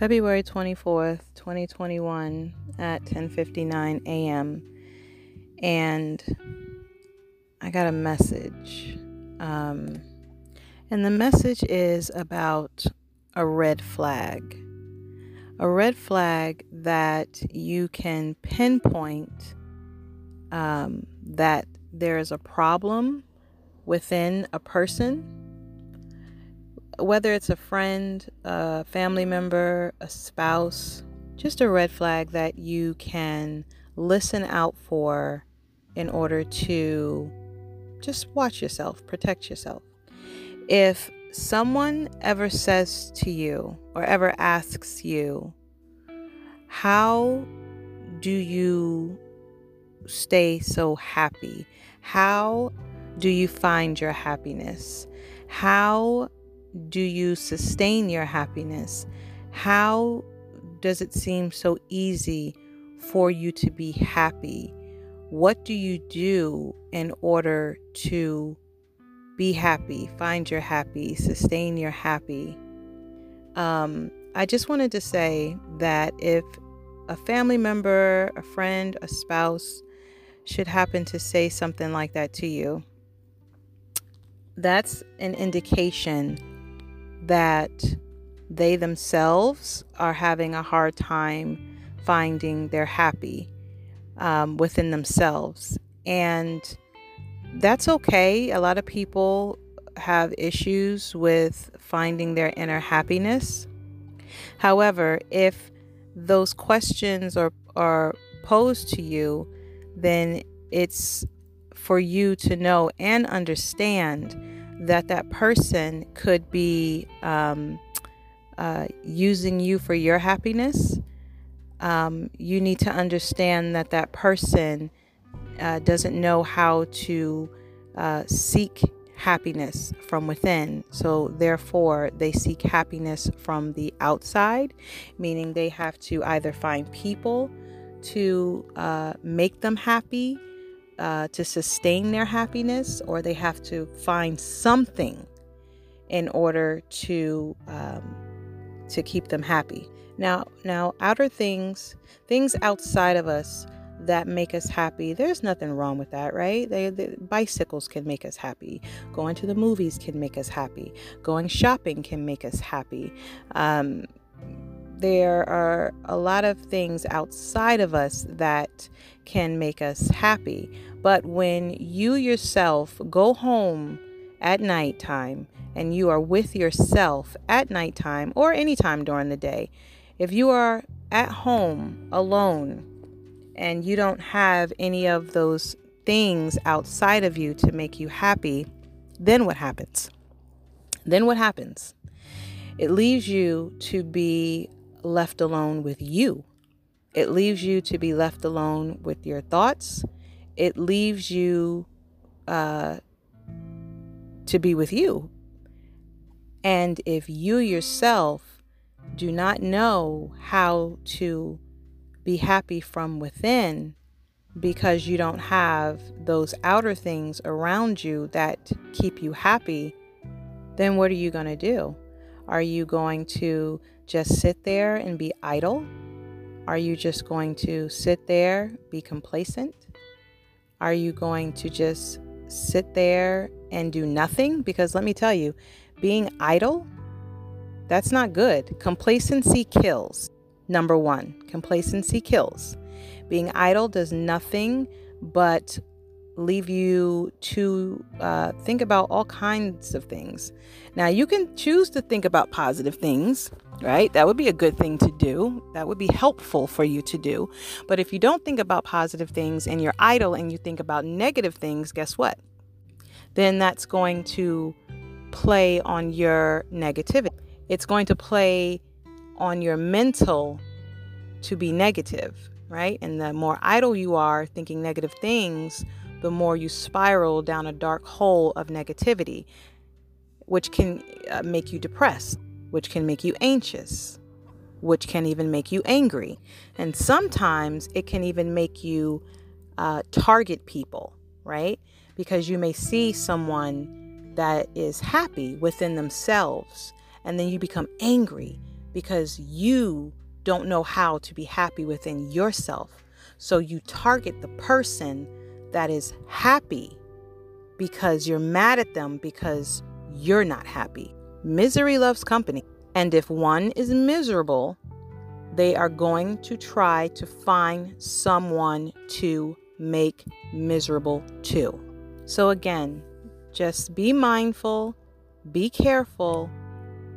February 24th, 2021 at 10:59 a.m. and I got a message. Um, and the message is about a red flag. A red flag that you can pinpoint um, that there is a problem within a person, whether it's a friend, a family member, a spouse, just a red flag that you can listen out for in order to just watch yourself, protect yourself. If someone ever says to you or ever asks you, How do you stay so happy? How do you find your happiness? How do you sustain your happiness? How does it seem so easy for you to be happy? What do you do in order to be happy, find your happy, sustain your happy? Um, I just wanted to say that if a family member, a friend, a spouse should happen to say something like that to you, that's an indication that they themselves are having a hard time finding their happy um, within themselves. And that's okay. A lot of people have issues with finding their inner happiness. However, if those questions are, are posed to you, then it's for you to know and understand that that person could be um, uh, using you for your happiness. Um, you need to understand that that person uh, doesn't know how to uh, seek happiness from within. So, therefore, they seek happiness from the outside, meaning they have to either find people to uh, make them happy, uh, to sustain their happiness, or they have to find something in order to um, to keep them happy. Now, now, outer things, things outside of us that make us happy. There's nothing wrong with that, right? They, the bicycles can make us happy. Going to the movies can make us happy. Going shopping can make us happy. Um, there are a lot of things outside of us that can make us happy. But when you yourself go home at nighttime and you are with yourself at nighttime or anytime during the day, if you are at home alone and you don't have any of those things outside of you to make you happy, then what happens? Then what happens? It leaves you to be left alone with you. It leaves you to be left alone with your thoughts. It leaves you uh, to be with you. And if you yourself do not know how to be happy from within because you don't have those outer things around you that keep you happy, then what are you going to do? Are you going to just sit there and be idle? Are you just going to sit there, be complacent? Are you going to just sit there and do nothing? Because let me tell you, being idle, that's not good. Complacency kills. Number one, complacency kills. Being idle does nothing but leave you to uh, think about all kinds of things. Now, you can choose to think about positive things, right? That would be a good thing to do. That would be helpful for you to do. But if you don't think about positive things and you're idle and you think about negative things, guess what? Then that's going to play on your negativity. It's going to play on your mental to be negative, right? And the more idle you are thinking negative things, the more you spiral down a dark hole of negativity, which can uh, make you depressed, which can make you anxious, which can even make you angry. And sometimes it can even make you uh, target people, right? Because you may see someone that is happy within themselves, and then you become angry because you don't know how to be happy within yourself. So you target the person that is happy because you're mad at them because you're not happy. Misery loves company. And if one is miserable, they are going to try to find someone to make miserable too. So, again, just be mindful, be careful.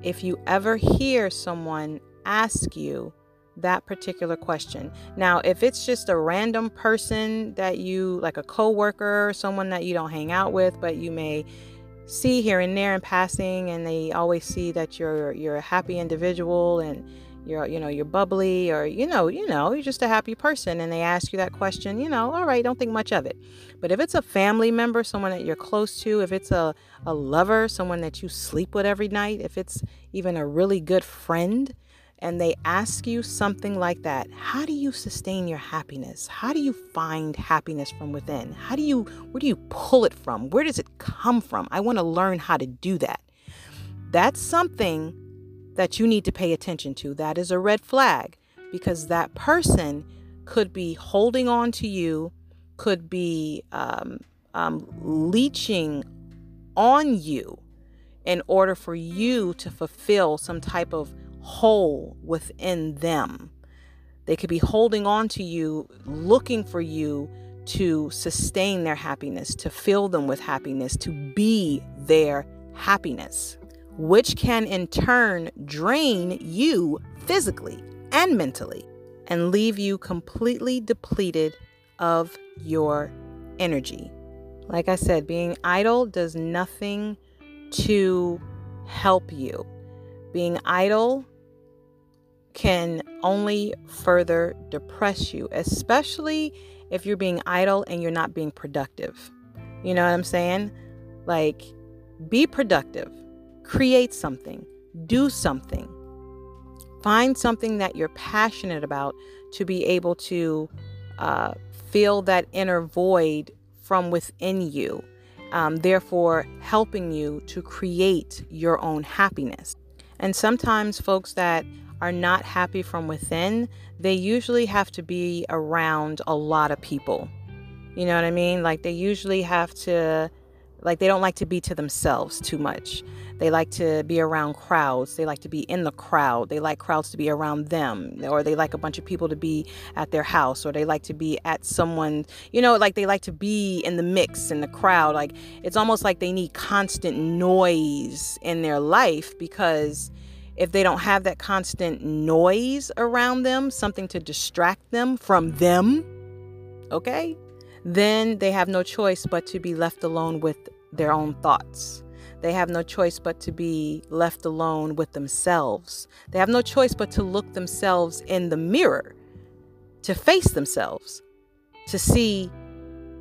If you ever hear someone ask you that particular question. Now, if it's just a random person that you like a coworker or someone that you don't hang out with, but you may see here and there in passing and they always see that you're you're a happy individual and you're you know you're bubbly or you know you know you're just a happy person and they ask you that question you know all right don't think much of it. But if it's a family member someone that you're close to if it's a, a lover someone that you sleep with every night if it's even a really good friend and they ask you something like that how do you sustain your happiness? How do you find happiness from within? How do you where do you pull it from? Where does it come from? I want to learn how to do that. That's something that you need to pay attention to. That is a red flag because that person could be holding on to you, could be um, um, leeching on you in order for you to fulfill some type of hole within them. They could be holding on to you, looking for you to sustain their happiness, to fill them with happiness, to be their happiness which can in turn drain you physically and mentally and leave you completely depleted of your energy. Like I said, being idle does nothing to help you. Being idle can only further depress you, especially if you're being idle and you're not being productive. You know what I'm saying? Like, be productive Create something, do something. Find something that you're passionate about to be able to uh, fill that inner void from within you, um, therefore, helping you to create your own happiness. And sometimes, folks that are not happy from within, they usually have to be around a lot of people. You know what I mean? Like they usually have to like they don't like to be to themselves too much. They like to be around crowds. They like to be in the crowd. They like crowds to be around them, or they like a bunch of people to be at their house, or they like to be at someone, you know, like they like to be in the mix, in the crowd. Like it's almost like they need constant noise in their life because if they don't have that constant noise around them, something to distract them from them, okay, then they have no choice but to be left alone with their own thoughts. They have no choice but to be left alone with themselves. They have no choice but to look themselves in the mirror, to face themselves, to see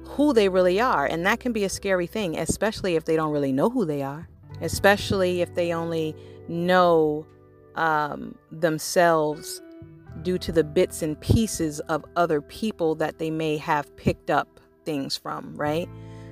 who they really are. And that can be a scary thing, especially if they don't really know who they are, especially if they only know um, themselves due to the bits and pieces of other people that they may have picked up things from, right?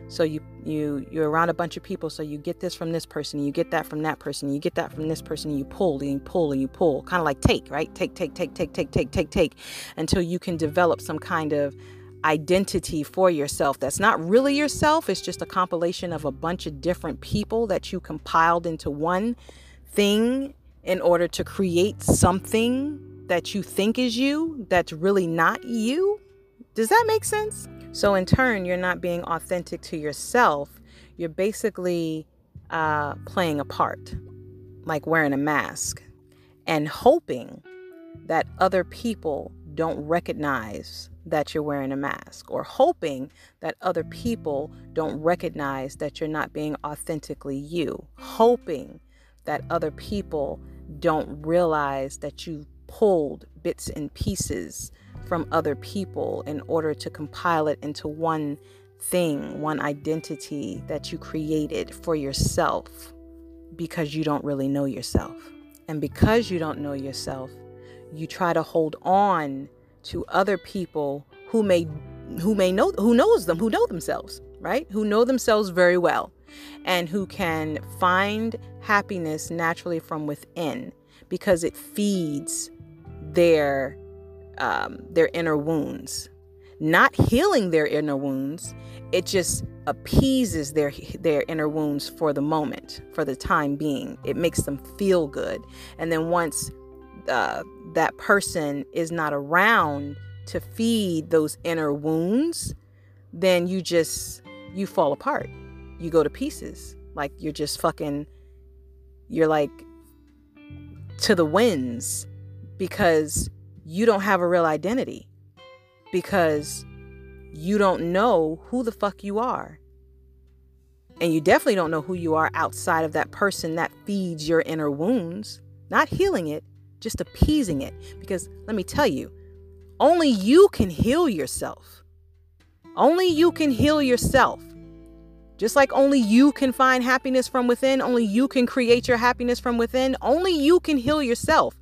So you you you're around a bunch of people, so you get this from this person, you get that from that person, you get that from this person, you pull and you pull and you pull, kind of like take, right? Take, take, take, take, take, take, take, take, until you can develop some kind of identity for yourself that's not really yourself. It's just a compilation of a bunch of different people that you compiled into one thing in order to create something that you think is you that's really not you. Does that make sense? So, in turn, you're not being authentic to yourself. You're basically uh, playing a part, like wearing a mask, and hoping that other people don't recognize that you're wearing a mask, or hoping that other people don't recognize that you're not being authentically you, hoping that other people don't realize that you pulled bits and pieces from other people in order to compile it into one thing, one identity that you created for yourself because you don't really know yourself. And because you don't know yourself, you try to hold on to other people who may who may know who knows them, who know themselves, right? Who know themselves very well and who can find happiness naturally from within because it feeds their um, their inner wounds. Not healing their inner wounds it just appeases their their inner wounds for the moment for the time being. It makes them feel good. And then once uh, that person is not around to feed those inner wounds then you just you fall apart. You go to pieces. Like you're just fucking you're like to the winds because you don't have a real identity because you don't know who the fuck you are. And you definitely don't know who you are outside of that person that feeds your inner wounds, not healing it, just appeasing it. Because let me tell you, only you can heal yourself. Only you can heal yourself. Just like only you can find happiness from within, only you can create your happiness from within, only you can heal yourself.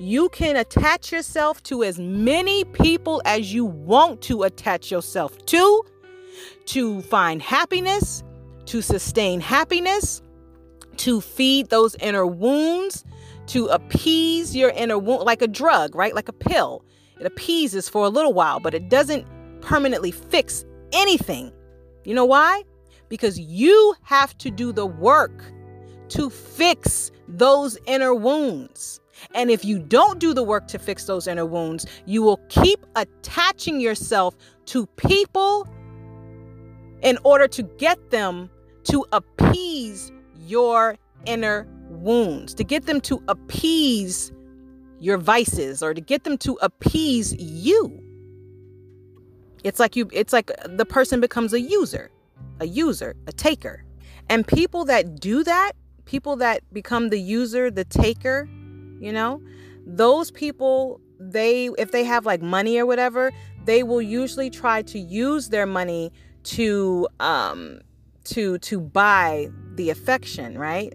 You can attach yourself to as many people as you want to attach yourself to, to find happiness, to sustain happiness, to feed those inner wounds, to appease your inner wound, like a drug, right? Like a pill. It appeases for a little while, but it doesn't permanently fix anything. You know why? Because you have to do the work to fix those inner wounds. And if you don't do the work to fix those inner wounds, you will keep attaching yourself to people in order to get them to appease your inner wounds, to get them to appease your vices or to get them to appease you. It's like you it's like the person becomes a user a user, a taker. And people that do that, people that become the user, the taker, you know, those people, they, if they have like money or whatever, they will usually try to use their money to, um, to, to buy the affection, right?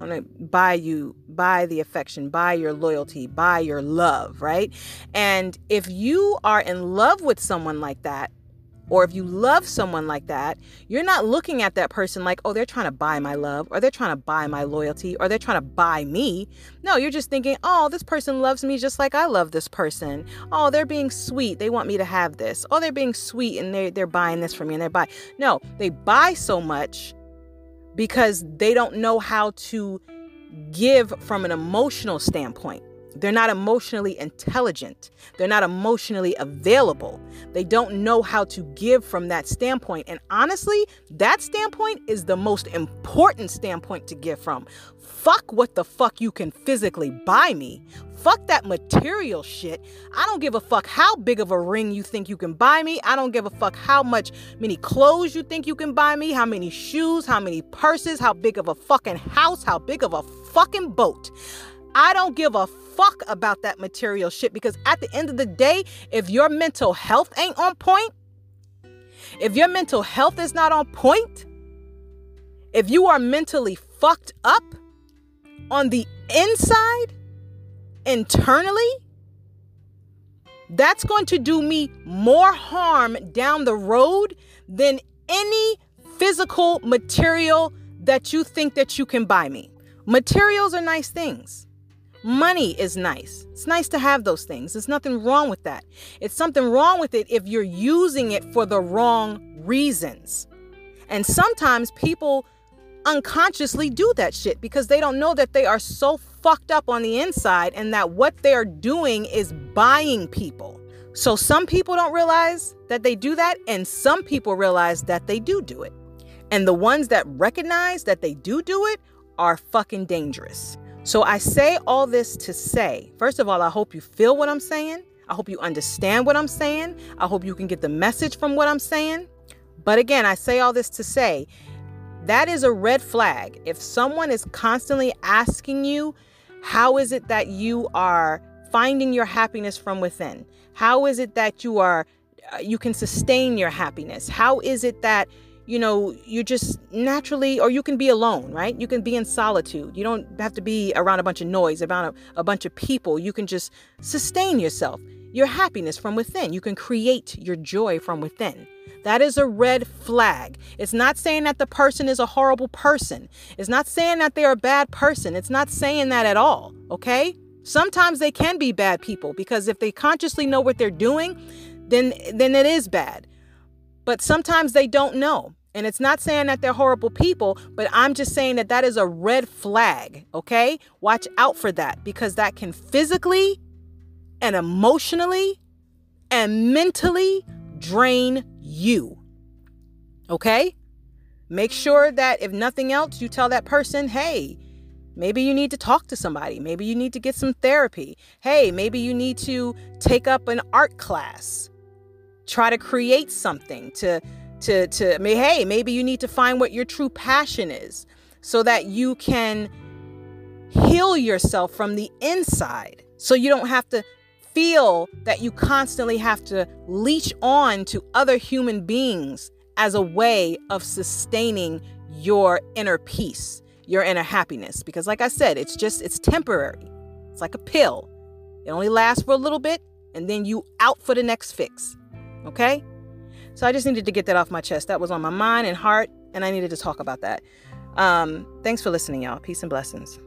I'm gonna buy you, buy the affection, buy your loyalty, buy your love, right? And if you are in love with someone like that, or if you love someone like that, you're not looking at that person like, oh, they're trying to buy my love, or they're trying to buy my loyalty, or they're trying to buy me. No, you're just thinking, oh, this person loves me just like I love this person. Oh, they're being sweet. They want me to have this. Oh, they're being sweet and they're, they're buying this for me and they buy. No, they buy so much because they don't know how to give from an emotional standpoint. They're not emotionally intelligent. They're not emotionally available. They don't know how to give from that standpoint. And honestly, that standpoint is the most important standpoint to give from. Fuck what the fuck you can physically buy me. Fuck that material shit. I don't give a fuck how big of a ring you think you can buy me. I don't give a fuck how much many clothes you think you can buy me, how many shoes, how many purses, how big of a fucking house, how big of a fucking boat. I don't give a fuck about that material shit because at the end of the day, if your mental health ain't on point, if your mental health is not on point, if you are mentally fucked up on the inside, internally, that's going to do me more harm down the road than any physical material that you think that you can buy me. Materials are nice things. Money is nice. It's nice to have those things. There's nothing wrong with that. It's something wrong with it if you're using it for the wrong reasons. And sometimes people unconsciously do that shit because they don't know that they are so fucked up on the inside and that what they're doing is buying people. So some people don't realize that they do that, and some people realize that they do do it. And the ones that recognize that they do do it are fucking dangerous. So I say all this to say, first of all, I hope you feel what I'm saying. I hope you understand what I'm saying. I hope you can get the message from what I'm saying. But again, I say all this to say that is a red flag. If someone is constantly asking you, how is it that you are finding your happiness from within? How is it that you are uh, you can sustain your happiness? How is it that you know, you just naturally, or you can be alone, right? You can be in solitude. You don't have to be around a bunch of noise, around a, a bunch of people. You can just sustain yourself, your happiness from within. You can create your joy from within. That is a red flag. It's not saying that the person is a horrible person. It's not saying that they're a bad person. It's not saying that at all, okay? Sometimes they can be bad people because if they consciously know what they're doing, then then it is bad. But sometimes they don't know. And it's not saying that they're horrible people, but I'm just saying that that is a red flag, okay? Watch out for that because that can physically and emotionally and mentally drain you. Okay? Make sure that if nothing else, you tell that person, hey, maybe you need to talk to somebody. Maybe you need to get some therapy. Hey, maybe you need to take up an art class. Try to create something to to to I mean, hey, maybe you need to find what your true passion is so that you can heal yourself from the inside. So you don't have to feel that you constantly have to leech on to other human beings as a way of sustaining your inner peace, your inner happiness. Because, like I said, it's just, it's temporary. It's like a pill. It only lasts for a little bit and then you out for the next fix. Okay? So I just needed to get that off my chest. That was on my mind and heart, and I needed to talk about that. Um, thanks for listening, y'all. Peace and blessings.